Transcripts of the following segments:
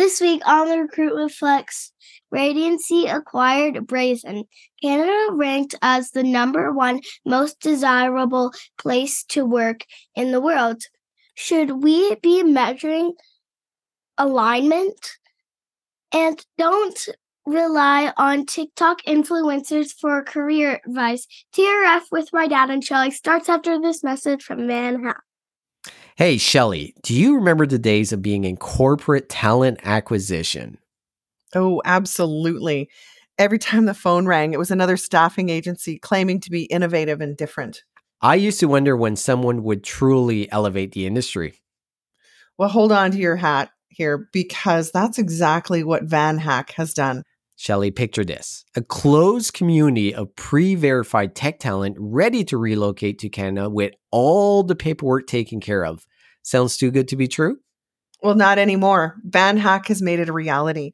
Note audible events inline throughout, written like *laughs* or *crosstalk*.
This week on the Recruitment Flex, Radancy acquired Brazen. Canada ranked as the number one most desirable place to work in the world. Should we be measuring alignment? And don't rely on TikTok influencers for career advice. TRF with my dad and Shelly starts after this message from Hack. Hey, Shelly, do you remember the days of being in corporate talent acquisition? Oh, absolutely. Every time the phone rang, it was another staffing agency claiming to be innovative and different. I used to wonder when someone would truly elevate the industry. Well, hold on to your hat here because that's exactly what VanHack has done. Shelly, picture this a closed community of pre verified tech talent ready to relocate to Canada with all the paperwork taken care of. Sounds too good to be true? Well, not anymore. VanHack has made it a reality.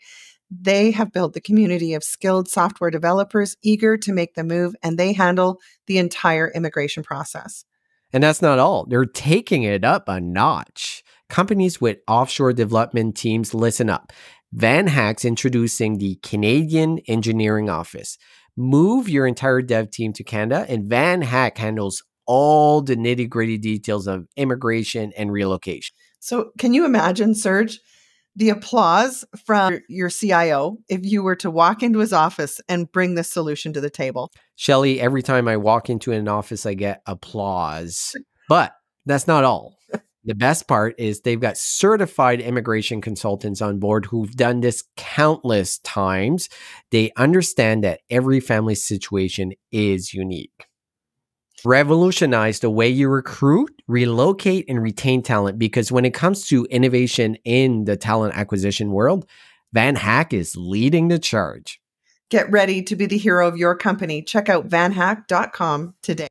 They have built the community of skilled software developers eager to make the move, and they handle the entire immigration process. And that's not all. They're taking it up a notch. Companies with offshore development teams listen up. VanHack's introducing the Canadian Engineering Office. Move your entire dev team to Canada, and VanHack handles all the nitty gritty details of immigration and relocation. So, can you imagine, Serge, the applause from your CIO if you were to walk into his office and bring this solution to the table? Shelly, every time I walk into an office, I get applause. But that's not all. The best part is they've got certified immigration consultants on board who've done this countless times. They understand that every family situation is unique. Revolutionize the way you recruit, relocate, and retain talent because when it comes to innovation in the talent acquisition world, VanHack is leading the charge. Get ready to be the hero of your company. Check out vanhack.com today.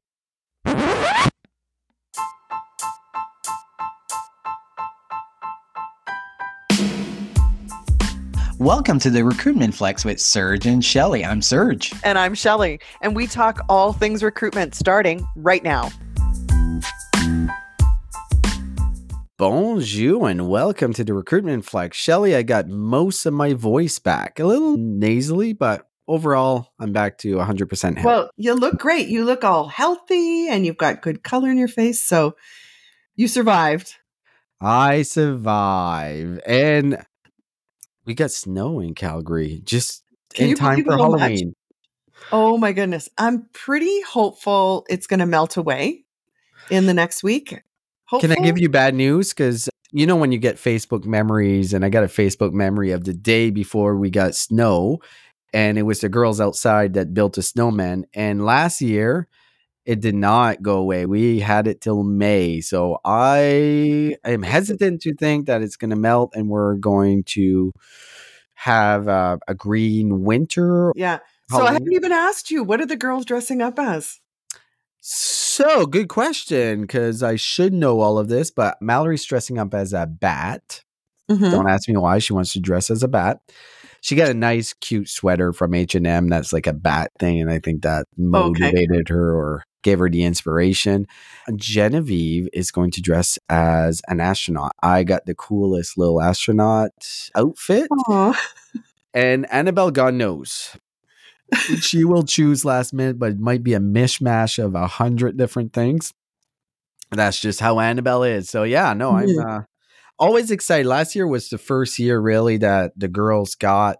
Welcome to the Recruitment Flex with Serge and Shelly. I'm Serge. And I'm Shelly. And we talk all things recruitment starting right now. Bonjour and welcome to the Recruitment Flex. Shelly, I got most of my voice back. A little nasally, but overall, I'm back to 100% healthy. Well, you look great. You look all healthy and you've got good color in your face. So you survived. I survive. And we got snow in Calgary just Can in time for? Halloween. Oh my goodness. I'm pretty hopeful it's going to melt away in the next week. Can I give you bad news? Because you know when you get Facebook memories, and I got a Facebook memory of the day before we got snow, and it was the girls outside that built a snowman. And last year, it did not go away. We had it till May, so I am hesitant to think that it's going to melt, and we're going to have uh, a green winter. Yeah. So I haven't even asked you. What are the girls dressing up as? So good question, because I should know all of this, but Mallory's dressing up as a bat. Mhm. Don't ask me why she wants to dress as a bat. She got a nice, cute sweater from H and M that's like a bat thing, and I think that motivated her or gave her the inspiration. Genevieve is going to dress as an astronaut. I got the coolest little astronaut outfit, Aw. and Annabelle, God knows. *laughs* she will choose last minute, but it might be a mishmash of a hundred different things. That's just how Annabelle is. So yeah, no, I'm uh, always excited. Last year was the first year really that the girls got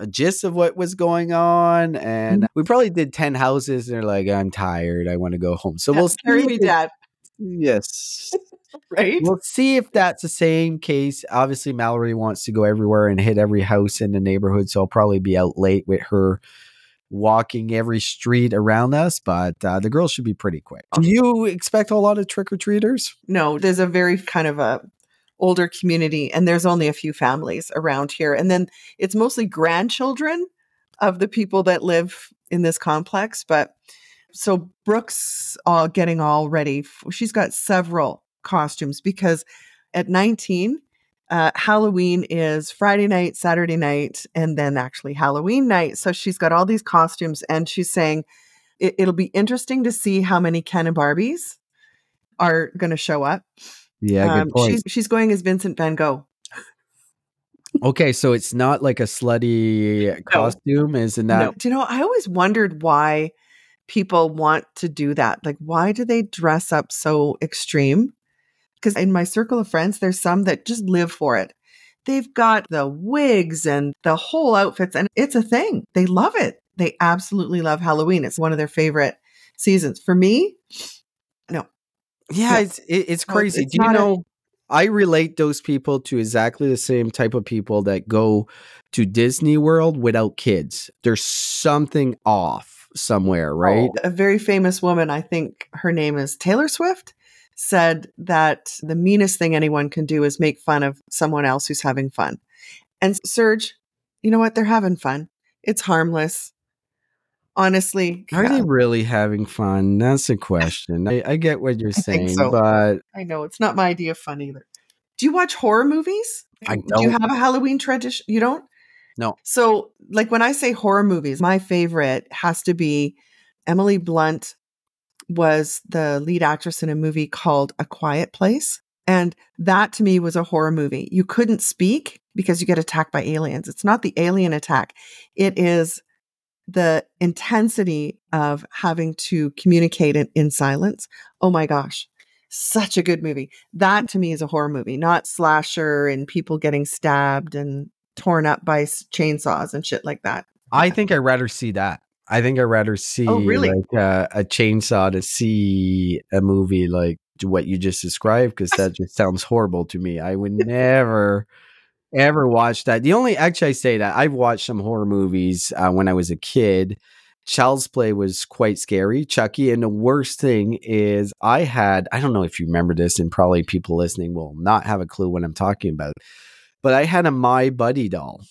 a gist of what was going on, and we probably did ten houses. And they're like, "I'm tired. I want to go home." So Yeah, we'll see. carry if me, Dad. Yes, *laughs* Right? we'll see if that's the same case. Obviously, Mallory wants to go everywhere and hit every house in the neighborhood, so I'll probably be out late with her walking every street around us. But uh, the girls should be pretty quick. Do you expect a lot of trick or treaters? no, there's a very kind of a older community and there's only a few families around here. And then it's mostly grandchildren of the people that live in this complex. But so brooks all getting all ready. She's got several costumes because at 19, uh, Halloween is Friday night, Saturday night, and then actually Halloween night. So she's got all these costumes and she's saying it, it'll be interesting to see how many Ken and Barbies are going to show up. Yeah, Um, good point. she's she's going as Vincent Van Gogh. Okay, so it's not like a slutty *laughs* costume, isn't that? No. Do you know, I always wondered why people want to do that. Like, why do they dress up so extreme? Because in my circle of friends, there's some that just live for it. They've got the wigs and the whole outfits, and it's a thing. They love it. They absolutely love Halloween. It's one of their favorite seasons. For me, no. Yeah, No. it's it, it's crazy. it's Do you know? I relate those people to exactly the same type of people that go to Disney World without kids. There's something off somewhere, oh, right? A very famous woman, I think her name is Taylor Swift, said that the meanest thing anyone can do is make fun of someone else who's having fun. And Serge, you know what? They're having fun. It's harmless. Honestly, Are they really having fun? That's a question. I, I get what you're saying, so. but I know it's not my idea of fun either. Do you watch horror movies? I Do you don't. have a Halloween tradition? You don't? No. So, like when I say horror movies, my favorite has to be Emily Blunt was the lead actress in a movie called A Quiet Place. And that to me was a horror movie. You couldn't speak because you get attacked by aliens. It's not the alien attack, it is the intensity of having to communicate in, in silence. Oh my gosh. Such a good movie. That to me is a horror movie, not slasher and people getting stabbed and torn up by chainsaws and shit like that. I think I'd rather see that. I think I'd rather see Oh, really? like uh, a chainsaw to see a movie like what you just described because that just sounds horrible to me. I would never ever watched that. The only actually I say that I've watched some horror movies uh, when I was a kid. Child's Play was quite scary, Chucky, and the worst thing is I had I don't know if you remember this, and probably people listening will not have a clue what I'm talking about, but I had a My Buddy doll,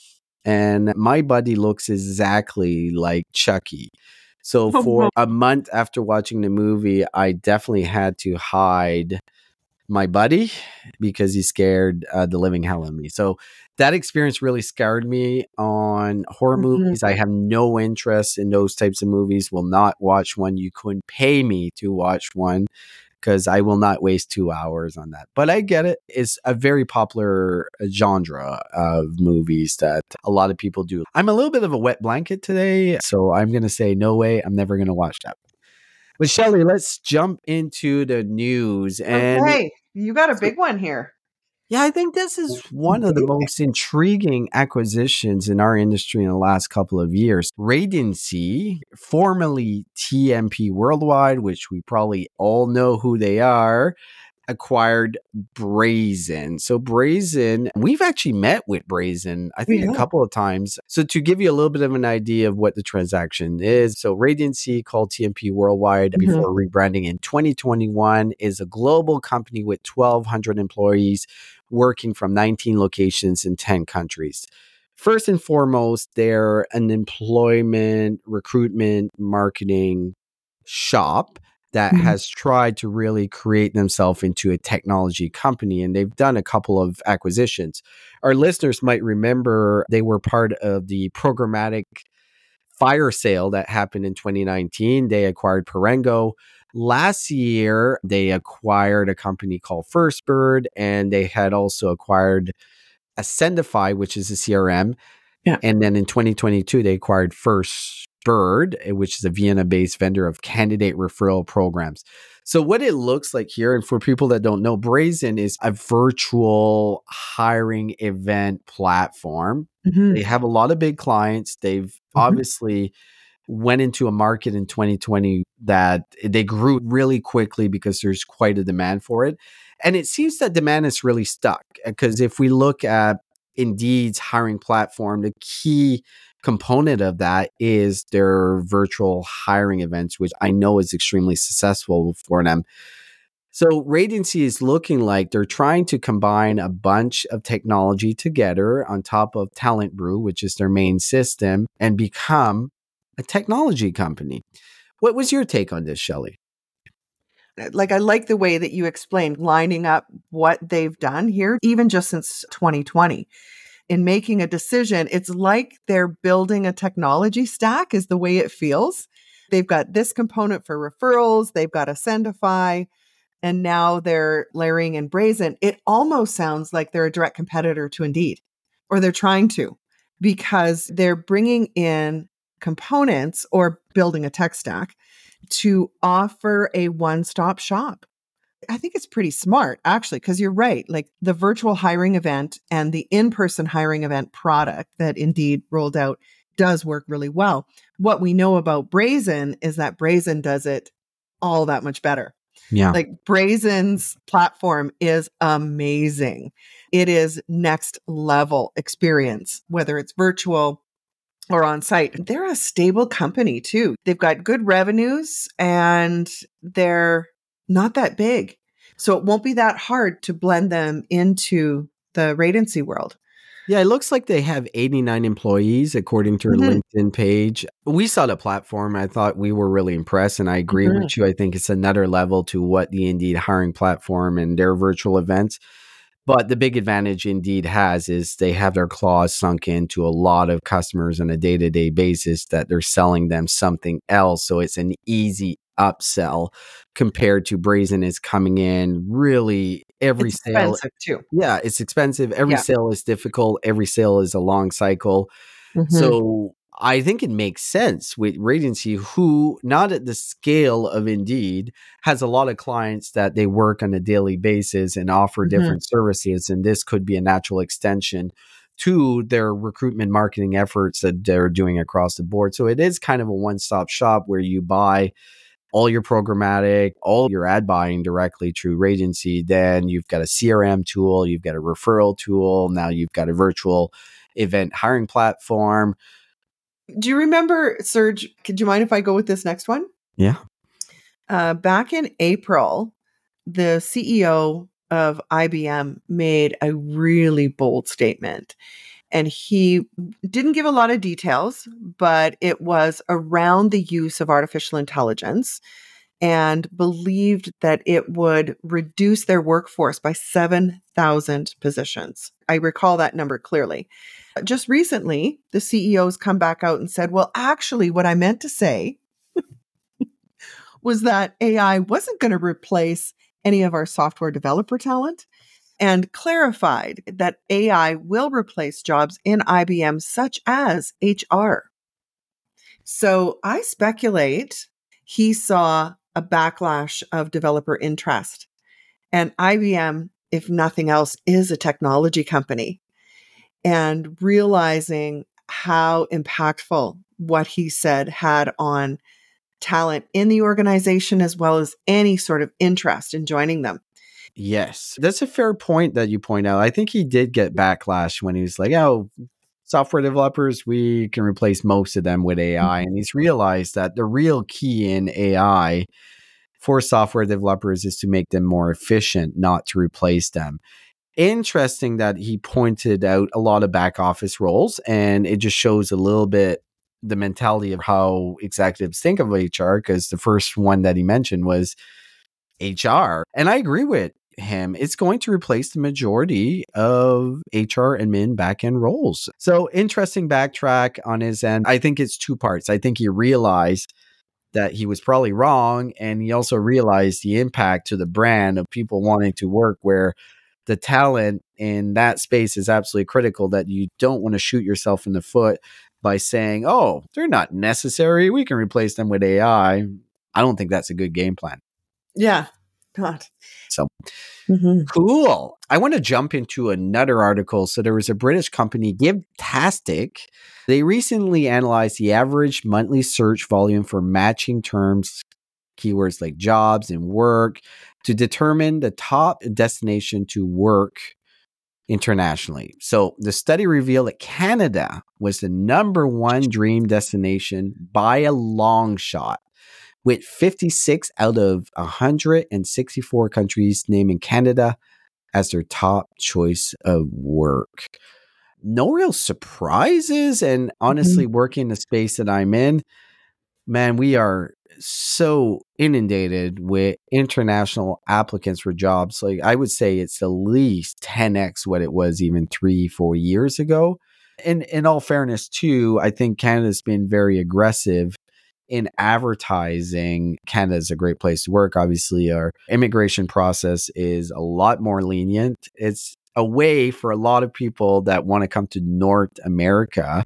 and My Buddy looks exactly like Chucky. So *laughs* Oh, for a month after watching the movie, I definitely had to hide my buddy because he scared uh, the living hell out of me. So that experience really scarred me on horror Mhm. movies. I have no interest in those types of movies. Will not watch one. You couldn't pay me to watch one because I will not waste two hours on that. But I get it. It's a very popular genre of movies that a lot of people do. I'm a little bit of a wet blanket today, so I'm going to say no way. I'm never going to watch that. But Shelly, let's jump into the news. And okay, you got a big one here. yeah, I think this is one of the most intriguing acquisitions in our industry in the last couple of years. Radancy, formerly TMP Worldwide, which we probably all know who they are, acquired Brazen. So Brazen, we've actually met with Brazen, I think Yeah. a couple of times. So to give you a little bit of an idea of what the transaction is, so Radancy called TMP Worldwide Mhm. before rebranding in 2021 is a global company with 1200 employees working from 19 locations in 10 countries. First and foremost, they're an employment, recruitment, marketing shop that Mhm. has tried to really create themselves into a technology company and they've done a couple of acquisitions. Our listeners might remember they were part of the programmatic fire sale that happened in 2019. They acquired Perengo. Last year, they acquired a company called Firstbird and they had also acquired Ascendify, which is a CRM. Yeah. And then in 2022, they acquired First Bird, eh, which is a Vienna based vendor of candidate referral programs. So, what it looks like here, and for people that don't know, Brazen is a virtual hiring event platform. Mhm. They have a lot of big clients. They've obviously went into a market in 2020 that they grew really quickly because there's quite a demand for it. And it seems that demand is really stuck because if we look at Indeed's hiring platform, the key component of that is their virtual hiring events, which I know is extremely successful for them. So Radancy is looking like they're trying to combine a bunch of technology together on top of TalentBrew, which is their main system, and become a technology company. What was your take on this, Shelly? Uh, like I like the way that you explained lining up what they've done here, even just since 2020. In making a decision, it's like they're building a technology stack, is the way it feels. They've got this component for referrals, they've got Ascendify, and now they're layering in Brazen. It almost sounds like they're a direct competitor to Indeed. or they're trying to, because they're bringing in components or building a tech stack to offer a one stop shop. I think it's pretty smart, actually, because you're right. Like the virtual hiring event and the in person hiring event product that Indeed rolled out does work really well. What we know about Brazen is that Brazen does it all that much better. Yeah. Like Brazen's platform is amazing. It is next level experience, whether it's virtual or on site. They're a stable company too. They've got good revenues and they're not that big. So it won't be that hard to blend them into the Radancy world. Yeah, it looks like they have 89 employees according to their Mhm. LinkedIn page. We saw the platform. I thought we were really impressed, and I agree Mhm. with you. I think it's another level to what the Indeed hiring platform and their virtual events. But the big advantage Indeed has is they have their claws sunk into a lot of customers on a day to day basis that they're selling them something else. So it's an easy upsell compared to Brazen is coming in really every it's sale too. yeah, it's expensive. Every Yeah. sale is difficult. Every sale is a long cycle. Mhm. So I think it makes sense with Radancy, who not at the scale of Indeed has a lot of clients that they work on a daily basis and offer Mhm. different services, and this could be a natural extension to their recruitment marketing efforts that they're doing across the board. So it is kind of a one-stop shop where you buy all your programmatic, all your ad buying directly through Radancy. Then you've got a CRM tool, you've got a referral tool, now you've got a virtual event hiring platform. Do you remember, Serge? Could you mind if I go with this next one? Yeah. Uh, back in April, the CEO of IBM made a really bold statement. And he didn't give a lot of details, but it was around the use of artificial intelligence and believed that it would reduce their workforce by 7,000 positions. I recall that number clearly. Uh, just recently, the CEO's come back out and said, well, actually, what I meant to say *laughs* was that AI wasn't going to replace any of our software developer talent and clarified that AI will replace jobs in IBM, such as HR. So I speculate he saw a backlash of developer interest. And IBM, if nothing else, is a technology company. And realizing how impactful what he said had on talent in the organization, as well as any sort of interest in joining them. Yes. That's a fair point that you point out. I think he did get backlash when he was like, oh, software developers, we can replace most of them with mm. AI. And he's realized that the real key in AI for software developers is to make them more efficient, not to replace them. Interesting that he pointed out a lot of back office roles, and it just shows a little bit the mentality of how executives think of HR. Because the first one that he mentioned was HR. And I agree with him. It's going to replace the majority of HR and admin backend roles. So interesting backtrack on his end. I think it's two parts. I think he realized that he was probably wrong. And he also realized the impact to the brand of people wanting to work where the talent in that space is absolutely critical that you don't want to shoot yourself in the foot by saying, oh, they're not necessary. We can replace them with AI. I don't think that's a good game plan. Yeah, not. So Mhm. cool. I want to jump into another article. So there was a British company, Givetastic. They recently analyzed the average monthly search volume for matching terms, keywords like jobs and work, to determine the top destination to work internationally. So the study revealed that Canada was the number one dream destination by a long shot with 56 out of 164 countries naming Canada as their top choice of work. No real surprises. And honestly, mm-hmm. working in the space that I'm in, man, we are so inundated with international applicants for jobs. Like I would say it's at least 10x what it was even three, four years ago. And in all fairness, too, I think Canada's been very aggressive in advertising Canada is a great place to work. Obviously, our immigration process is a lot more lenient. It's a way for a lot of people that want to come to North America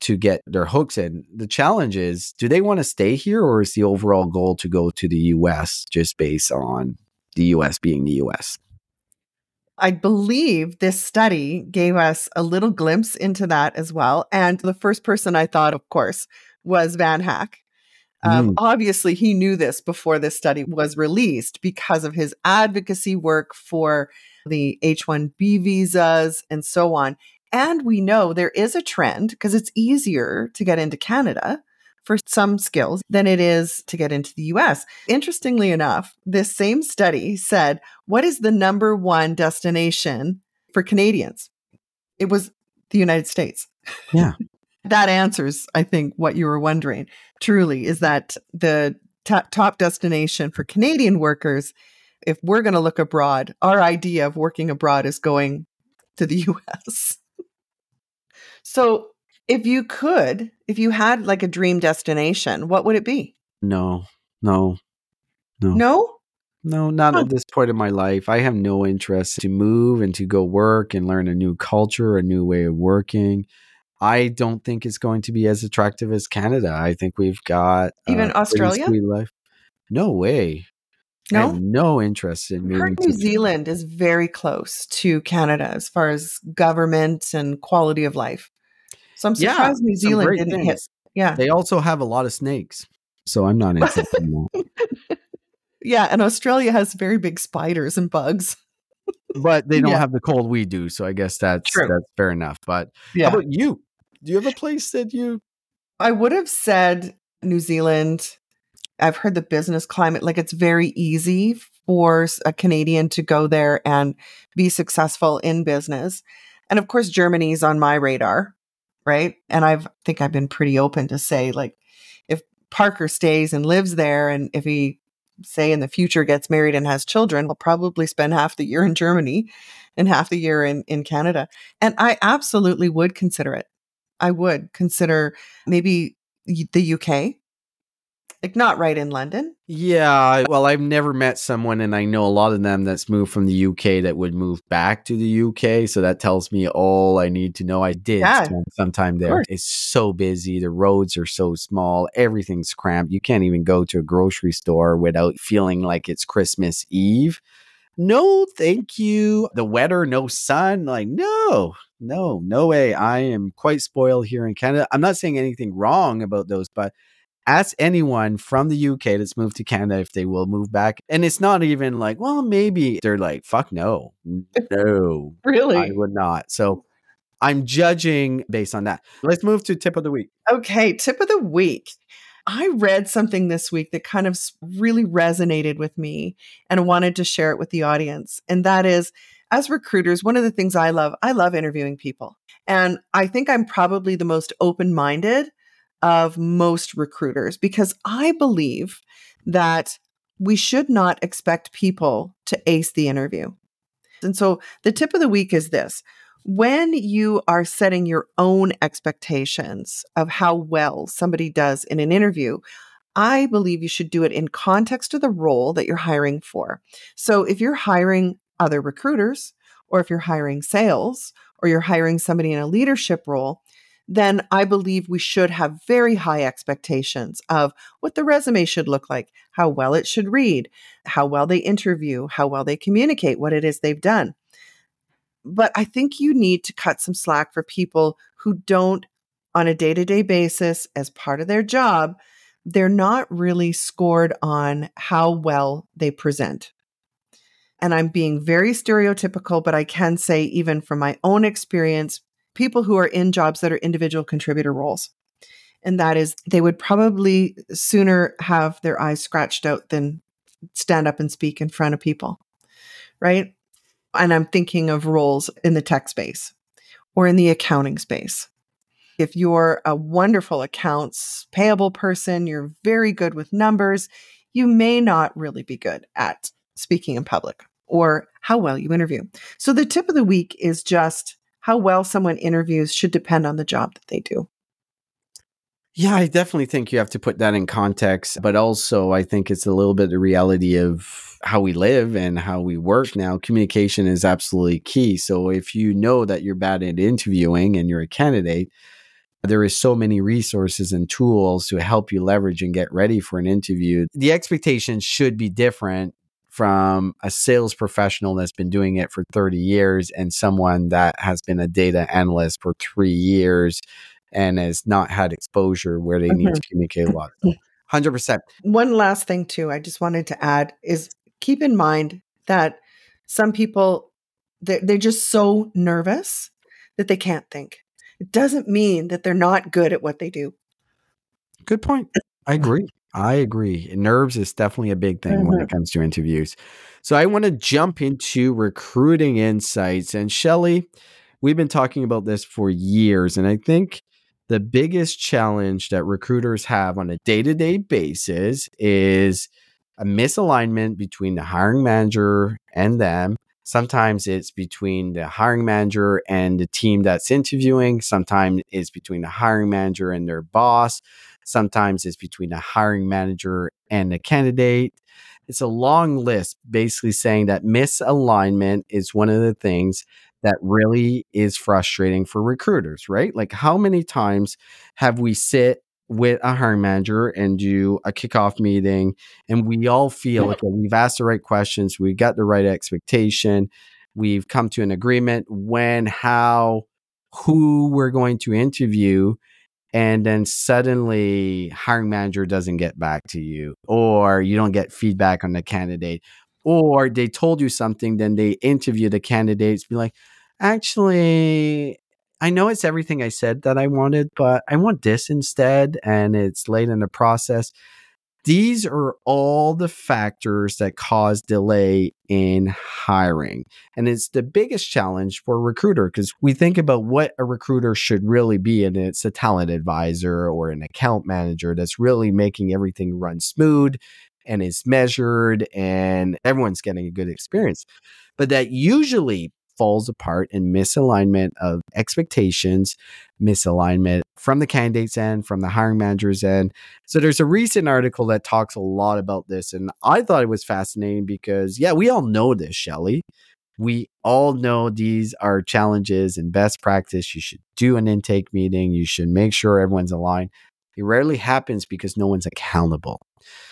to get their hooks in. The challenge is do they want to stay here or is the overall goal to go to the US just based on the US being the US? I believe this study gave us a little glimpse into that as well. And the first person I thought, of course, was VanHack. Um, Mm. Obviously, he knew this before this study was released because of his advocacy work for the H 1B visas and so on. And we know there is a trend because it's easier to get into Canada for some skills than it is to get into the US. Interestingly enough, this same study said, What is the number one destination for Canadians? It was the United States. Yeah. That answers, I think, what you were wondering. Truly, is that the to- top destination for Canadian workers? If we're going to look abroad, our idea of working abroad is going to the *laughs* US. so, if you could, if you had like a dream destination, what would it be? No, no, no. No? No, not at this point in my life. I have no interest to move and to go work and learn a new culture, a new way of working. I don't think it's going to be as attractive as Canada. I think we've got uh, Even pretty Australia? life. No way. No? no interest in moving New Zealand is very close to Canada as far as government and quality of life. So I'm Yeah, surprised New Zealand didn't hit. Yeah. They also have a lot of snakes, so I'm not interested in that. *laughs* Yeah. And Australia has very big spiders and bugs. But they *laughs* don't Yeah. have the cold we do, so I guess that's True. that's fair enough. But Yeah. how about you? Do you have a place that you? I would have said New Zealand. I've heard the business climate, like it's very easy for a Canadian to go there and be successful in business. And of course, Germany's on my radar, right? And I've think I've been pretty open to say, like, if Parker stays and lives there, and if he say in the future gets married and has children, he'll probably spend half the year in Germany and half the year in, in Canada. And I absolutely would consider it. I would consider maybe the UK, like not right in London. Yeah, well, I've never met someone, and I know a lot of them that's moved from the UK that would move back to the UK. So that tells me all I need to know. I did Yeah, spend some time there. It's so busy. The roads are so small. Everything's cramped. You can't even go to a grocery store without feeling like it's Christmas Eve. No, thank you. The weather, no sun. Like, no, no, no way. I am quite spoiled here in Canada. I'm not saying anything wrong about those, but ask anyone from the UK that's moved to Canada if they will move back. And it's not even like, well, maybe they're like, fuck no. *laughs* No, really, I would not. So I'm judging based on that. Let's move to tip of the week. Okay, tip of the week. I read something this week that kind of really resonated with me and wanted to share it with the audience. And that is, as recruiters, one of the things I love, I love interviewing people. And I think I'm probably the most open minded of most recruiters because I believe that we should not expect people to ace the interview. And so the tip of the week is this when you are setting your own expectations of how well somebody does in an interview, I believe you should do it in context of the role that you're hiring for. So if you're hiring other recruiters, or if you're hiring sales, or you're hiring somebody in a leadership role, then I believe we should have very high expectations of what the resume should look like, how well it should read, how well they interview, how well they communicate, what it is they've done but I think you need to cut some slack for people who don't, on a day to day basis, as part of their job, they're not really scored on how well they present. And I'm being very stereotypical, but I can say, even from my own experience, people who are in jobs that are individual contributor roles. And that is, they would probably sooner have their eyes scratched out than stand up and speak in front of people. Right and I'm thinking of roles in the tech space or in the accounting space. If you're a wonderful accounts payable person, you're very good with numbers, you may not really be good at speaking in public or how well you interview. So the tip of the week is just how well someone interviews should depend on the job that they do. Yeah, I definitely think you have to put that in context, but also I think it's a little bit the reality of how we live and how we work now. Communication is absolutely key. So if you know that you're bad at interviewing and you're a candidate, there is so many resources and tools to help you leverage and get ready for an interview. The expectations should be different from a sales professional that's been doing it for 30 years and someone that has been a data analyst for 3 years and has not had exposure where they mm-hmm. need to communicate a lot. So *laughs* 100%. One last thing too I just wanted to add is keep in mind that some people they're, they're just so nervous that they can't think it doesn't mean that they're not good at what they do. Good point. I agree. I agree. Nerves is definitely a big thing mm-hmm. when it mm-hmm. comes to interviews. So I want to jump into recruiting insights. And Shelly, we've been talking about this for years. And I think the biggest challenge that recruiters have on a day to day basis is a misalignment between the hiring manager and them Sometimes it's between the hiring manager and the team that's interviewing. Sometimes it's between the hiring manager and their boss. Sometimes it's between a hiring manager and a candidate. It's a long list basically saying that misalignment is one of the things that really is frustrating for recruiters, right? Like how many times have we sit with a hiring manager and do a kickoff meeting and we all feel like we've asked the right questions we got the right expectation we've come to an agreement when how who we're going to interview and then suddenly hiring manager doesn't get back to you or you don't get feedback on the candidate or they told you something then they interview the candidates be like actually I know it's everything I said that I wanted, but I want this instead. And it's late in the process. These are all the factors that cause delay in hiring. And it's the biggest challenge for a recruiter because we think about what a recruiter should really be, and it's a talent advisor or an account manager that's really making everything run smooth and is measured and everyone's getting a good experience. But that usually falls apart in misalignment of expectations, misalignment from the candidate's end, from the hiring manager's end. So there's a recent article that talks a lot about this. And I thought it was fascinating because, yeah, we all know this, Shelly. We all know these are challenges and best practice. You should do an intake meeting. You should make sure everyone's aligned. It rarely happens because no one's accountable.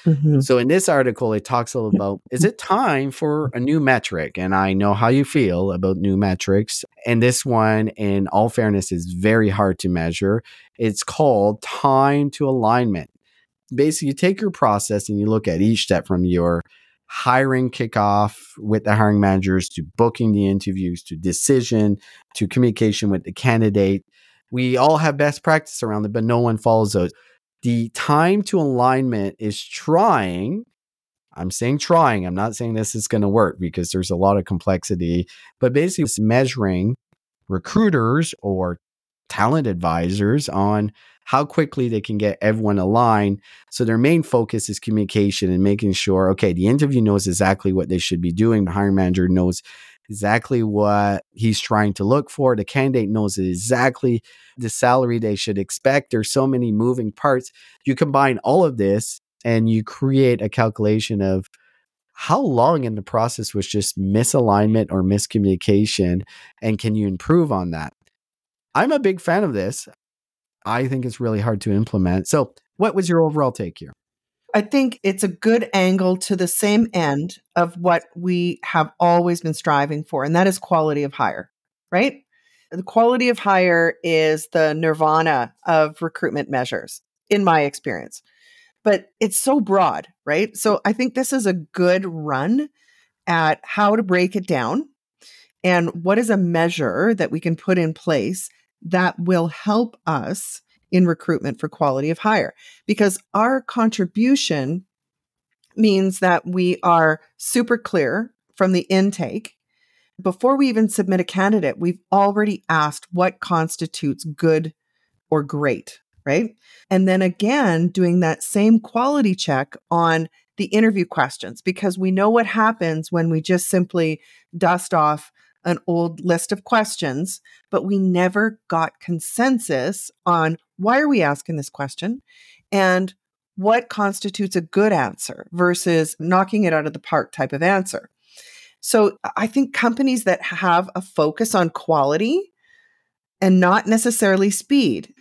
Mm-hmm. So in this article, it talks a little about is it time for a new metric? And I know how you feel about new metrics. And this one, in all fairness, is very hard to measure. It's called time to alignment. Basically, you take your process and you look at each step from your hiring kickoff with the hiring managers to booking the interviews to decision to communication with the candidate. We all have best practice around it, but no one follows those the time to alignment is trying I'm saying trying. I'm not saying this is going to work because there's a lot of complexity, but basically it's measuring recruiters or talent advisors on how quickly they can get everyone aligned. So their main focus is communication and making sure, okay, the interview knows exactly what they should be doing. The hiring manager knows exactly what he's trying to look for. The candidate knows exactly the salary they should expect. There's so many moving parts. You combine all of this and you create a calculation of how long in the process was just misalignment or miscommunication and can you improve on that? I'm a big fan of this. I think it's really hard to implement. So, what was your overall take here? I think it's a good angle to the same end of what we have always been striving for, and that is quality of hire, right? The quality of hire is the nirvana of recruitment measures, in my experience. But it's so broad, right? So I think this is a good run at how to break it down and what is a measure that we can put in place that will help us in recruitment for quality of hire because our contribution means that we are super clear from the intake. Before we even submit a candidate, we've already asked what constitutes good or great, right? And then again, doing that same quality check on the interview questions because we know what happens when we just simply dust off an old list of questions, but we never got consensus on why are we asking this question? And what constitutes a good answer versus knocking it out of the park type of answer? So I think companies that have a focus on quality and not necessarily speed.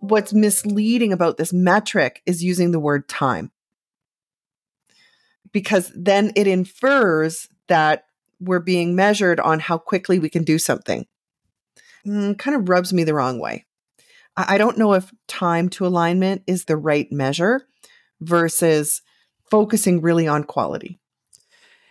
What's misleading about this metric is using the word time. Because then it infers that we're being measured on how quickly we can do something. Mm, kind of rubs me the wrong way. I, I don't know if time to alignment is the right measure versus focusing really on quality.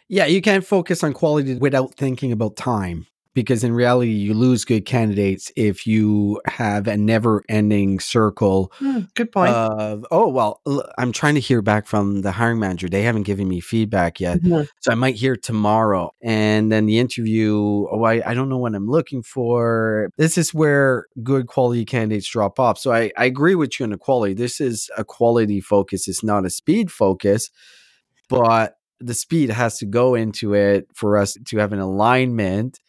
Yeah, you can't focus on quality without thinking about time because in reality you lose good candidates if you have a never ending circle mm, good point. of oh well i'm trying to hear back from the hiring manager. They haven't given me feedback yet mm-hmm. so i might hear tomorrow. And then the interview oh I, I don't know what i'm looking for. This is where good quality candidates drop off. So i, I agree with you on the quality. This is a quality focus. It's not a speed focus but the speed has to go into it for us to have an alignment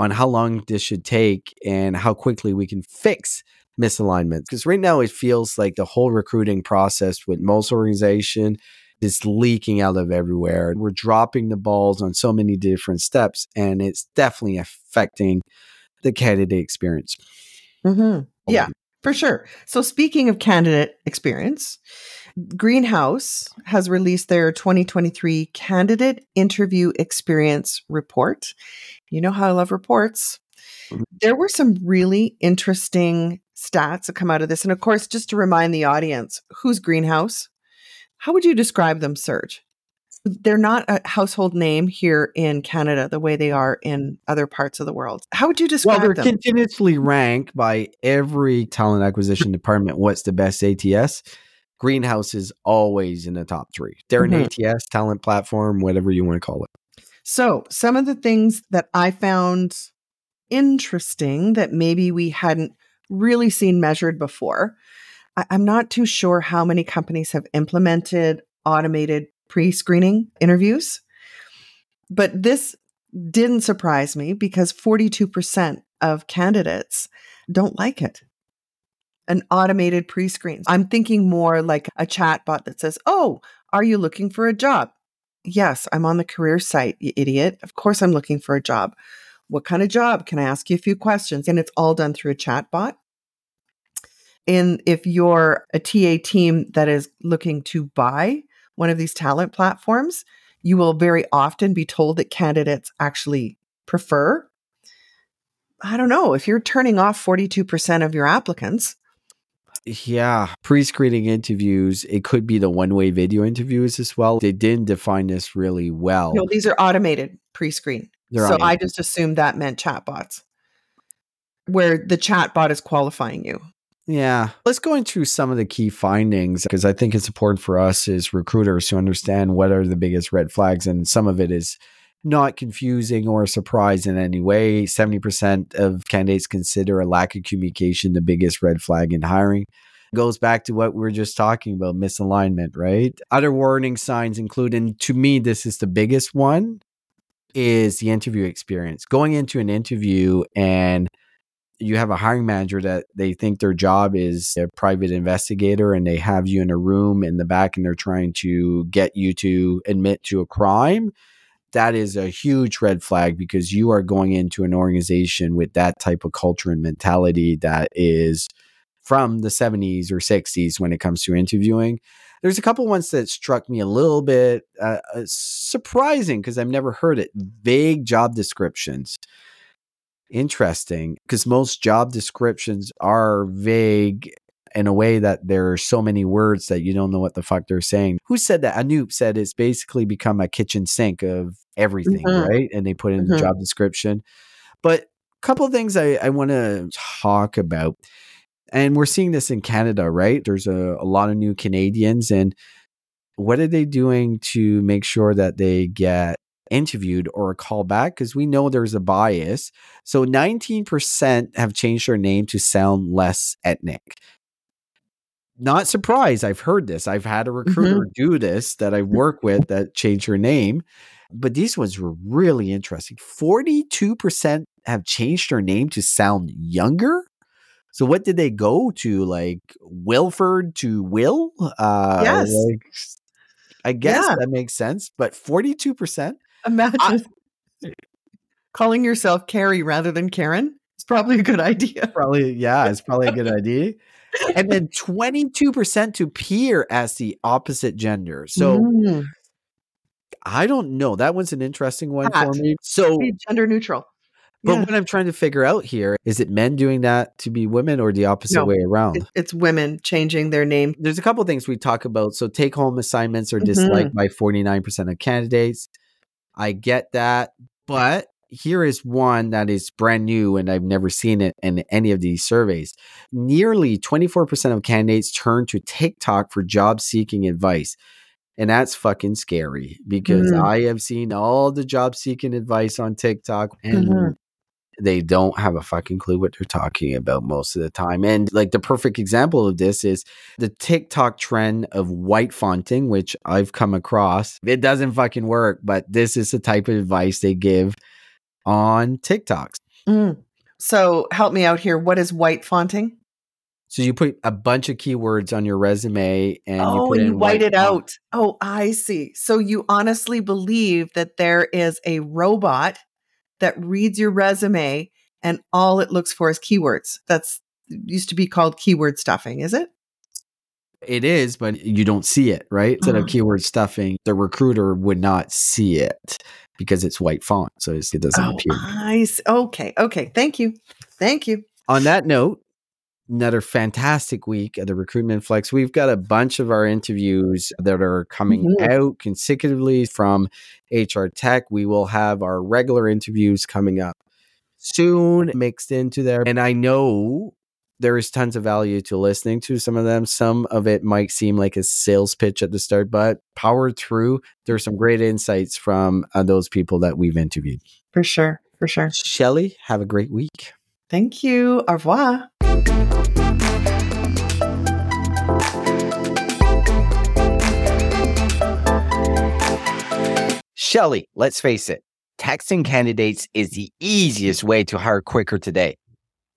on how long this should take and how quickly we can fix misalignments. Because right now it feels like the whole recruiting process with most organization is leaking out of everywhere. We're dropping the balls on so many different steps, and it's definitely affecting the candidate experience. Mm-hmm. Yeah, for sure. So, speaking of candidate experience, Greenhouse has released their 2023 Candidate Interview Experience Report. You know how I love reports. Mm-hmm. There were some really interesting stats that come out of this. And of course, just to remind the audience, who's Greenhouse? How would you describe them, Serge? They're not a household name here in Canada the way they are in other parts of the world. How would you describe well, they're them? continuously ranked by every talent acquisition department. What's the best ATS? Greenhouse is always in the top three. They're an mm-hmm. ATS talent platform, whatever you want to call it. So, some of the things that I found interesting that maybe we hadn't really seen measured before. I- I'm not too sure how many companies have implemented automated pre screening interviews, but this didn't surprise me because 42% of candidates don't like it. An automated pre screen. I'm thinking more like a chat bot that says, Oh, are you looking for a job? Yes, I'm on the career site, you idiot. Of course, I'm looking for a job. What kind of job? Can I ask you a few questions? And it's all done through a chat bot. And if you're a TA team that is looking to buy one of these talent platforms, you will very often be told that candidates actually prefer. I don't know, if you're turning off 42% of your applicants, yeah, pre-screening interviews. It could be the one-way video interviews as well. They didn't define this really well. No, these are automated pre-screen. They're so automated. I just assumed that meant chatbots, where the chatbot is qualifying you. Yeah, let's go into some of the key findings because I think it's important for us as recruiters to understand what are the biggest red flags, and some of it is not confusing or a surprise in any way. 70% of candidates consider a lack of communication the biggest red flag in hiring. Goes back to what we were just talking about misalignment, right? Other warning signs include, and to me, this is the biggest one, is the interview experience. Going into an interview and you have a hiring manager that they think their job is a private investigator and they have you in a room in the back and they're trying to get you to admit to a crime that is a huge red flag because you are going into an organization with that type of culture and mentality that is from the 70s or 60s when it comes to interviewing. There's a couple ones that struck me a little bit uh, uh surprising because I've never heard it. Vague job descriptions. Interesting because most job descriptions are vague in a way that there are so many words that you don't know what the fuck they're saying. Who said that? Anoop said it's basically become a kitchen sink of everything, mm-hmm. right? And they put in mm-hmm. the job description. But a couple of things I, I want to talk about. And we're seeing this in Canada, right? There's a, a lot of new Canadians. And what are they doing to make sure that they get interviewed or a call back because we know there's a bias. So 19% have changed their name to sound less ethnic not surprised. I've heard this. I've had a recruiter mm-hmm. do this that I work with that changed her name. But these ones were really interesting. 42% have changed their name to sound younger. So what did they go to? Like Wilford to Will? Uh, Yes. like, I guess Yeah. that makes sense. But forty-two percent. Imagine calling yourself Carrie rather than Karen. It's probably a good *laughs* idea. Probably, yeah, it's probably a good idea. And then twenty-two percent to peer as the opposite gender. So Mm. I don't know. That one's an interesting one for me. So, gender neutral. but Yeah. what I'm trying to figure out here is it men doing that to be women or the opposite No. way around? It's women changing their name. there's a couple things we talk about. So take home assignments are disliked by 49% of candidates. I get that, but here is one that is brand new and I've never seen it in any of these surveys. Nearly 24% of candidates turn to TikTok for job seeking advice. And that's fucking scary because Mm. I have seen all the job seeking advice on TikTok and Mhm. they don't have a fucking clue what they're talking about most of the time. And like the perfect example of this is the TikTok trend of white fonting, which I've come across. It doesn't fucking work, but this is the type of advice they give on TikToks. Mm. So help me out here. What is white fonting? So you put a bunch of keywords on your resume and you oh, put and in you white it font. out. Oh, I see. So you honestly believe that there is a robot that reads your resume and all it looks for is keywords. That's used to be called keyword stuffing, is it? It is, but you don't see it, right? Instead of Uh-huh. keyword stuffing, the recruiter would not see it because it's white font. So it doesn't Oh, appear. I see. Okay. Okay. Thank you. Thank you. on that note, another fantastic week at the Recruitment Flex. We've got a bunch of our interviews that are coming Mhm. out consecutively from HR Tech. We will have our regular interviews coming up soon mixed into there. And I know there is tons of value to listening to some of them. Some of it might seem like a sales pitch at the start, but power through. There's some great insights from uh, those people that we've interviewed. For sure. For sure. Shelly, have a great week. Thank you. Au revoir. Shelly, let's face it, texting candidates is the easiest way to hire quicker today.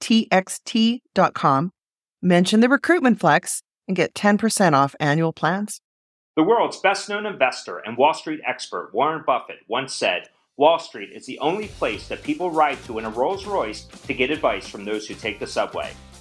www.rectxt.com, mention the recruitment flex, and get 10% off annual plans. The world's best known investor and Wall Street expert Warren Buffett once said, Wall Street is the only place that people ride to in a Rolls Royce to get advice from those who take the subway.